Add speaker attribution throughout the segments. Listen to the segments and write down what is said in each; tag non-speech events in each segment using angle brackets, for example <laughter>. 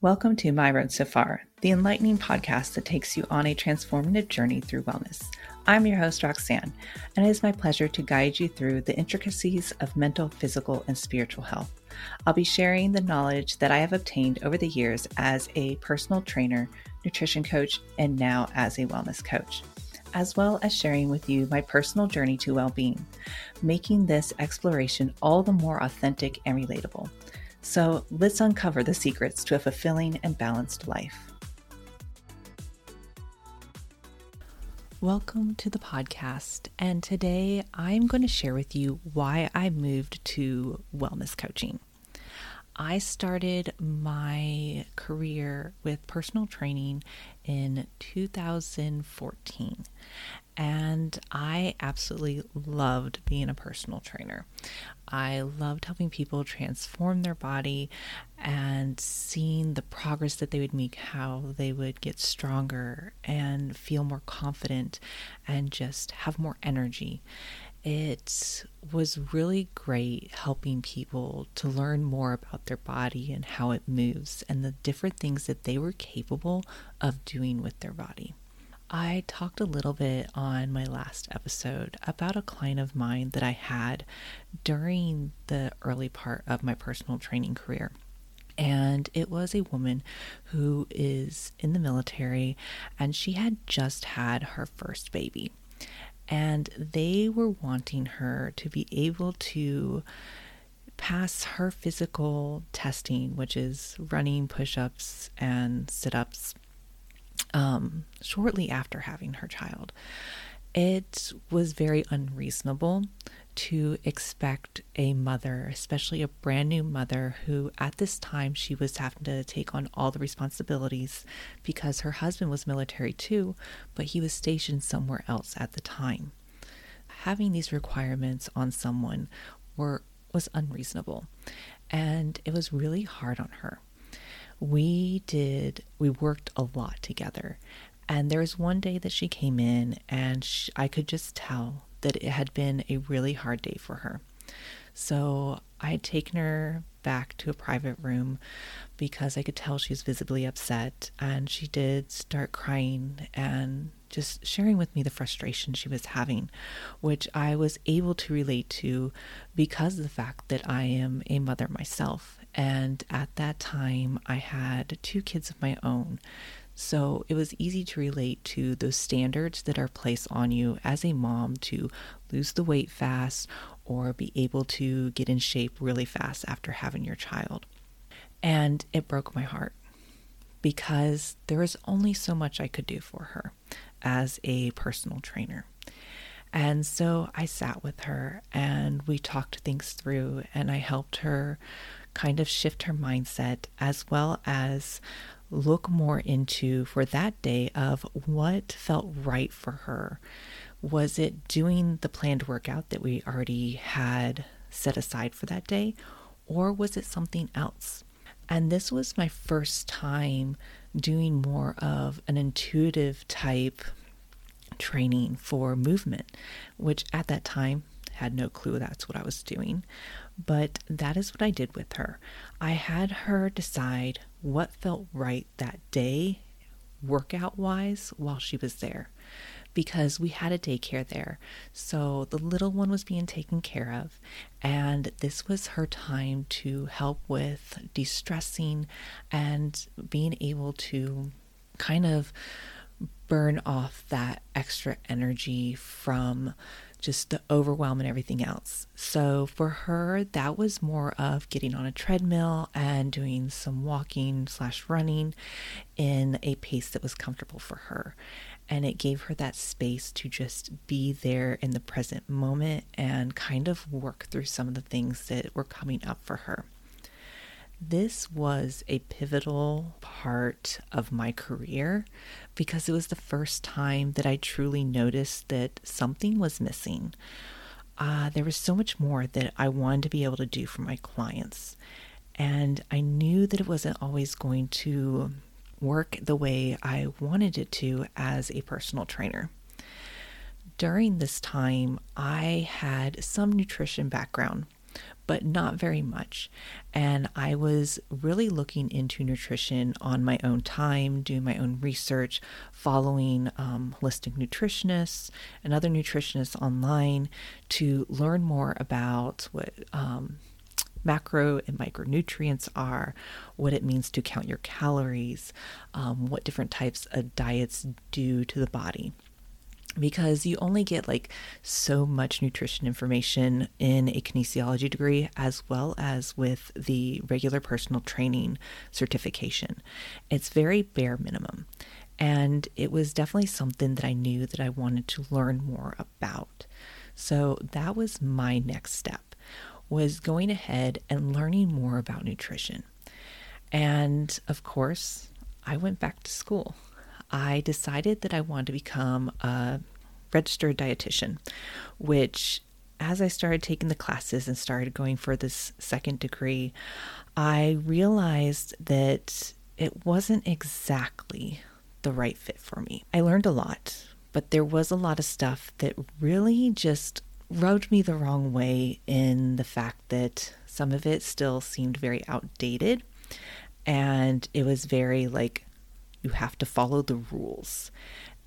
Speaker 1: Welcome to My Road So Far, the enlightening podcast that takes you on a transformative journey through wellness. I'm your host, Roxanne, and it is my pleasure to guide you through the intricacies of mental, physical, and spiritual health. I'll be sharing the knowledge that I have obtained over the years as a personal trainer, nutrition coach, and now as a wellness coach, as well as sharing with you my personal journey to well being, making this exploration all the more authentic and relatable. So let's uncover the secrets to a fulfilling and balanced life. Welcome to the podcast. And today I'm going to share with you why I moved to wellness coaching. I started my career with personal training in 2014. And I absolutely loved being a personal trainer. I loved helping people transform their body and seeing the progress that they would make, how they would get stronger and feel more confident and just have more energy. It was really great helping people to learn more about their body and how it moves and the different things that they were capable of doing with their body. I talked a little bit on my last episode about a client of mine that I had during the early part of my personal training career. And it was a woman who is in the military and she had just had her first baby. And they were wanting her to be able to pass her physical testing, which is running push ups and sit ups um, shortly after having her child. It was very unreasonable to expect a mother, especially a brand new mother, who at this time she was having to take on all the responsibilities because her husband was military too, but he was stationed somewhere else at the time. Having these requirements on someone were was unreasonable, and it was really hard on her we did, we worked a lot together. And there was one day that she came in, and she, I could just tell that it had been a really hard day for her. So I had taken her back to a private room because I could tell she was visibly upset. And she did start crying and just sharing with me the frustration she was having, which I was able to relate to because of the fact that I am a mother myself and at that time, I had two kids of my own. So it was easy to relate to those standards that are placed on you as a mom to lose the weight fast or be able to get in shape really fast after having your child. And it broke my heart because there was only so much I could do for her as a personal trainer. And so I sat with her and we talked things through, and I helped her kind of shift her mindset as well as look more into for that day of what felt right for her. Was it doing the planned workout that we already had set aside for that day, or was it something else? And this was my first time doing more of an intuitive type training for movement, which at that time had no clue that's what I was doing. But that is what I did with her. I had her decide what felt right that day, workout wise, while she was there. Because we had a daycare there. So the little one was being taken care of. And this was her time to help with de stressing and being able to kind of burn off that extra energy from just the overwhelm and everything else. So for her, that was more of getting on a treadmill and doing some walking slash running in a pace that was comfortable for her. And it gave her that space to just be there in the present moment and kind of work through some of the things that were coming up for her. This was a pivotal part of my career because it was the first time that I truly noticed that something was missing. Uh, there was so much more that I wanted to be able to do for my clients. And I knew that it wasn't always going to work the way I wanted it to as a personal trainer. During this time, I had some nutrition background but not very much. And I was really looking into nutrition on my own time, doing my own research, following um, holistic nutritionists and other nutritionists online to learn more about what. Um, macro and micronutrients are, what it means to count your calories, um, what different types of diets do to the body because you only get like so much nutrition information in a kinesiology degree as well as with the regular personal training certification. It's very bare minimum. And it was definitely something that I knew that I wanted to learn more about. So that was my next step was going ahead and learning more about nutrition. And of course, I went back to school. I decided that I wanted to become a registered dietitian, which as I started taking the classes and started going for this second degree, I realized that it wasn't exactly the right fit for me. I learned a lot, but there was a lot of stuff that really just rubbed me the wrong way in the fact that some of it still seemed very outdated and it was very like you have to follow the rules.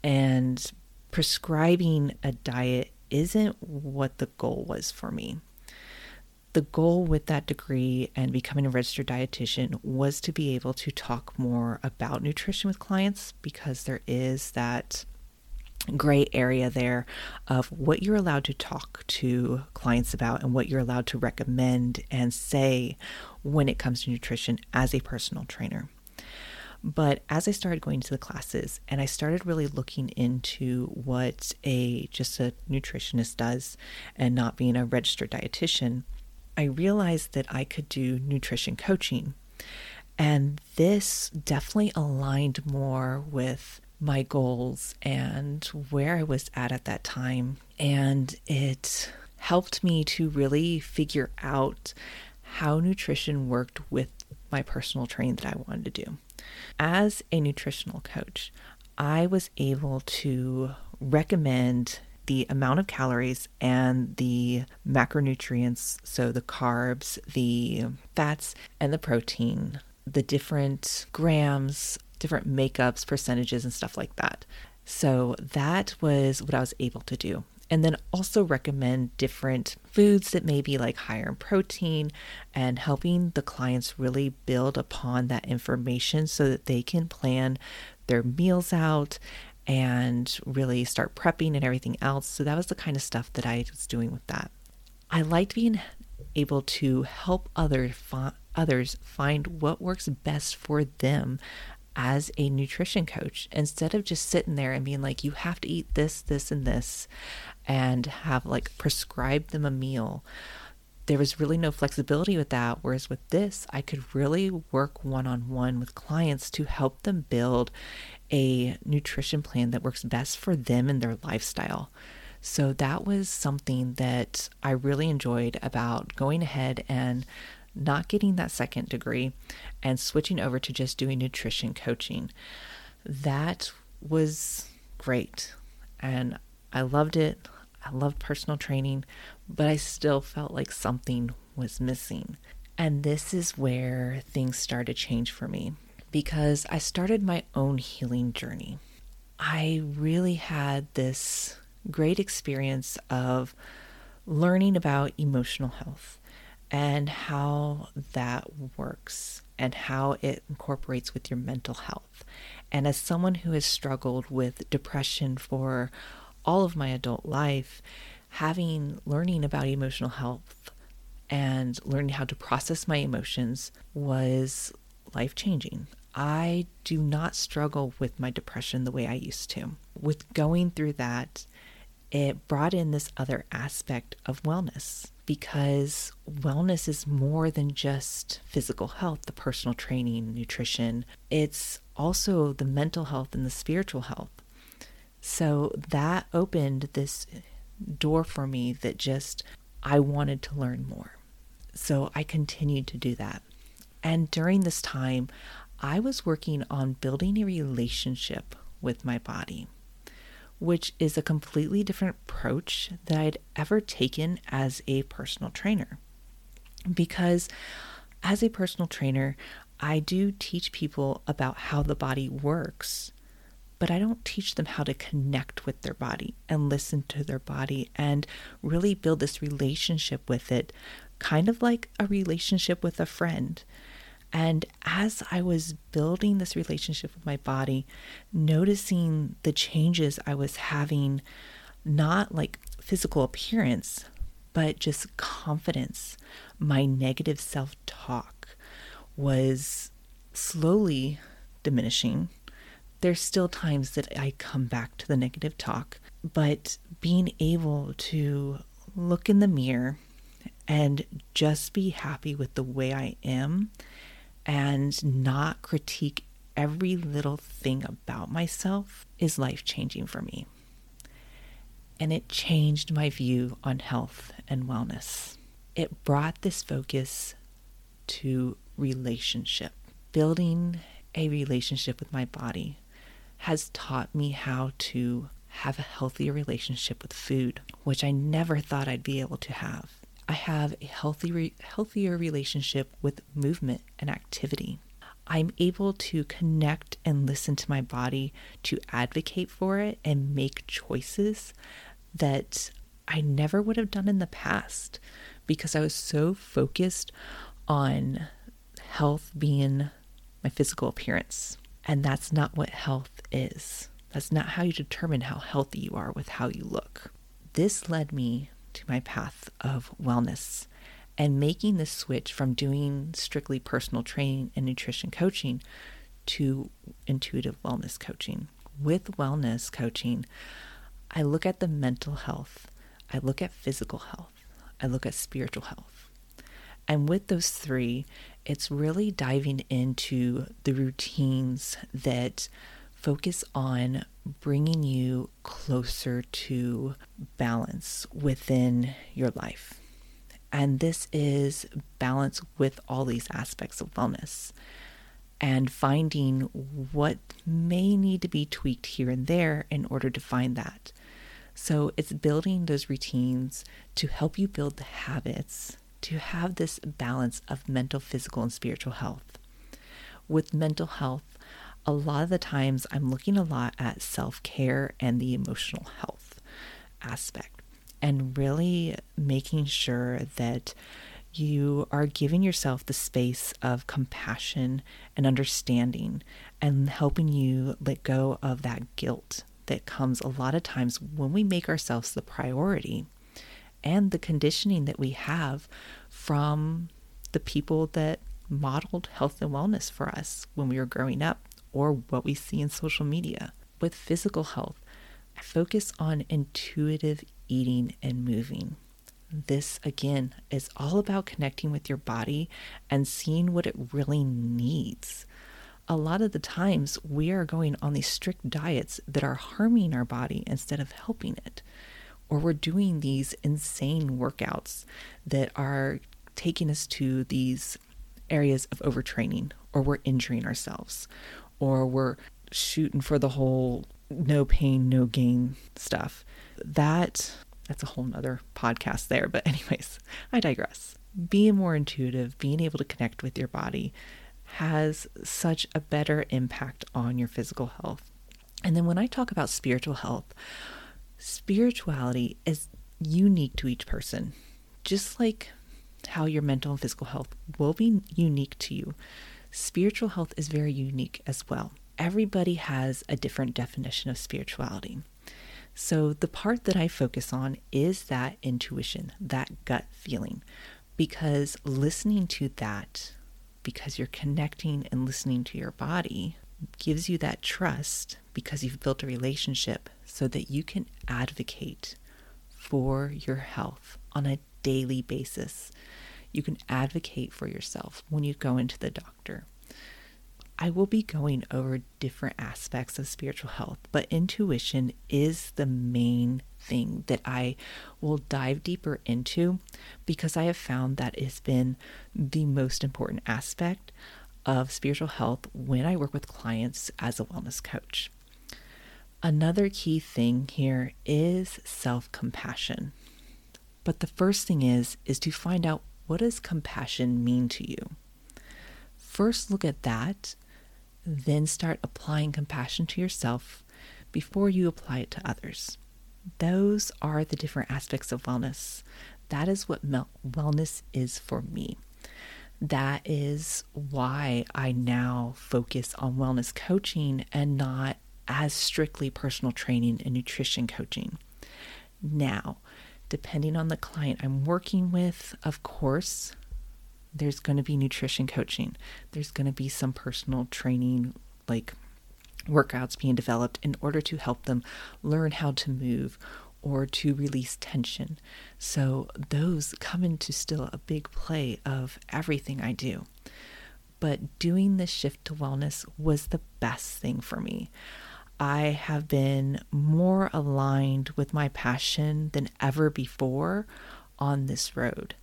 Speaker 1: And prescribing a diet isn't what the goal was for me. The goal with that degree and becoming a registered dietitian was to be able to talk more about nutrition with clients because there is that gray area there of what you're allowed to talk to clients about and what you're allowed to recommend and say when it comes to nutrition as a personal trainer. But as I started going to the classes and I started really looking into what a just a nutritionist does and not being a registered dietitian, I realized that I could do nutrition coaching. And this definitely aligned more with my goals and where I was at at that time. And it helped me to really figure out how nutrition worked with my personal training that I wanted to do. As a nutritional coach, I was able to recommend the amount of calories and the macronutrients, so the carbs, the fats, and the protein, the different grams, different makeups, percentages, and stuff like that. So that was what I was able to do and then also recommend different foods that may be like higher in protein and helping the clients really build upon that information so that they can plan their meals out and really start prepping and everything else. So that was the kind of stuff that I was doing with that. I liked being able to help other others find what works best for them as a nutrition coach instead of just sitting there and being like, you have to eat this, this, and this, and have like prescribed them a meal. There was really no flexibility with that. Whereas with this, I could really work one on one with clients to help them build a nutrition plan that works best for them and their lifestyle. So that was something that I really enjoyed about going ahead and not getting that second degree and switching over to just doing nutrition coaching. That was great. And I loved it. I loved personal training, but I still felt like something was missing. And this is where things started to change for me because I started my own healing journey. I really had this great experience of learning about emotional health and how that works and how it incorporates with your mental health. And as someone who has struggled with depression for all of my adult life, having learning about emotional health and learning how to process my emotions was life changing. I do not struggle with my depression the way I used to. With going through that, it brought in this other aspect of wellness because wellness is more than just physical health, the personal training, nutrition. It's also the mental health and the spiritual health. So that opened this door for me that just I wanted to learn more. So I continued to do that. And during this time, I was working on building a relationship with my body which is a completely different approach that I'd ever taken as a personal trainer. because as a personal trainer, I do teach people about how the body works, but I don't teach them how to connect with their body and listen to their body and really build this relationship with it, kind of like a relationship with a friend. And as I was building this relationship with my body, noticing the changes I was having, not like physical appearance, but just confidence, my negative self talk was slowly diminishing. There's still times that I come back to the negative talk, but being able to look in the mirror and just be happy with the way I am and not critique every little thing about myself is life changing for me. And it changed my view on health and wellness. It brought this focus to relationship. Building a relationship with my body has taught me how to have a healthier relationship with food, which I never thought I'd be able to have. I have a healthy, healthier relationship with movement and activity. I'm able to connect and listen to my body to advocate for it and make choices that I never would have done in the past because I was so focused on health being my physical appearance. And that's not what health is. That's not how you determine how healthy you are with how you look. This led me to my path of wellness and making the switch from doing strictly personal training and nutrition coaching to intuitive wellness coaching. With wellness coaching, I look at the mental health, I look at physical health, I look at spiritual health. And with those three, it's really diving into the routines that focus on bringing you closer to balance within your life. And this is balance with all these aspects of wellness and finding what may need to be tweaked here and there in order to find that. So it's building those routines to help you build the habits to have this balance of mental, physical, and spiritual health. With mental health, a lot of the times I'm looking a lot at self care and the emotional health aspect and really making sure that you are giving yourself the space of compassion and understanding and helping you let go of that guilt that comes a lot of times when we make ourselves the priority and the conditioning that we have from the people that modeled health and wellness for us when we were growing up or what we see in social media. With physical health, I focus on intuitive eating and moving. This again is all about connecting with your body and seeing what it really needs. A lot of the times, we are going on these strict diets that are harming our body instead of helping it or we're doing these insane workouts that are taking us to these areas of overtraining, or we're injuring ourselves, or we're shooting for the whole no pain, no gain stuff. That that's a whole nother podcast there. But <laughs> anyways, I digress. Being more intuitive, being able to connect with your body has such a better impact on your physical health. And then when I talk about spiritual health, spirituality is unique to each person, just like how your mental and physical health will be unique to you. Spiritual health is very unique as well. Everybody has a different definition of spirituality. So, the part that I focus on is that intuition, that gut feeling, because listening to that, because you're connecting and listening to your body, gives you that trust because you've built a relationship so that you can advocate for your health on a daily basis. You can advocate for yourself when you go into the doctor. I will be going over different aspects of spiritual health, but intuition is the main thing that I will dive deeper into because I have found that it's been the most important aspect of spiritual health when I work with clients as a wellness coach. Another key thing here is self compassion. But the first thing is is to find out what does compassion mean to you? First, look at that, then start applying compassion to yourself before you apply it to others. Those are the different aspects of wellness. That is what wellness is for me. That is why I now focus on wellness coaching and not as strictly personal training and nutrition coaching. Now, depending on the client I'm working with, of course, there's going to be nutrition coaching. There's going to be some personal training, like workouts being developed in order to help them learn how to move or to release tension. So those come into still a big play of everything I do. But doing the shift to wellness was the best thing for me. I have been more aligned with my passion than ever before on this road.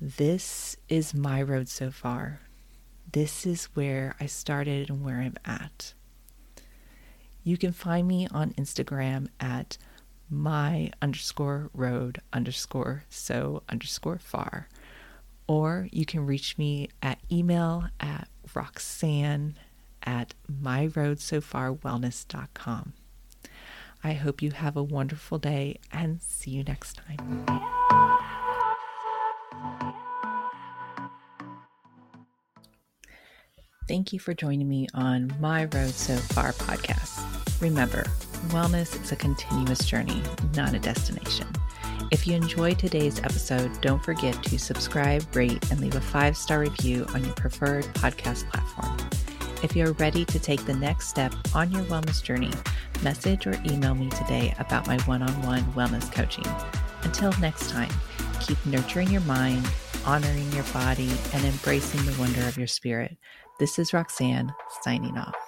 Speaker 1: This is my road so far. This is where I started and where I'm at. You can find me on Instagram at my underscore road underscore so underscore far. Or you can reach me at email at roxanne at myroadsofarwellness.com. I hope you have a wonderful day and see you next time. Thank you for joining me on My Road So Far podcast. Remember, wellness is a continuous journey, not a destination. If you enjoyed today's episode, don't forget to subscribe, rate, and leave a five star review on your preferred podcast platform. If you're ready to take the next step on your wellness journey, message or email me today about my one on one wellness coaching. Until next time, keep nurturing your mind, honoring your body, and embracing the wonder of your spirit. This is Roxanne signing off.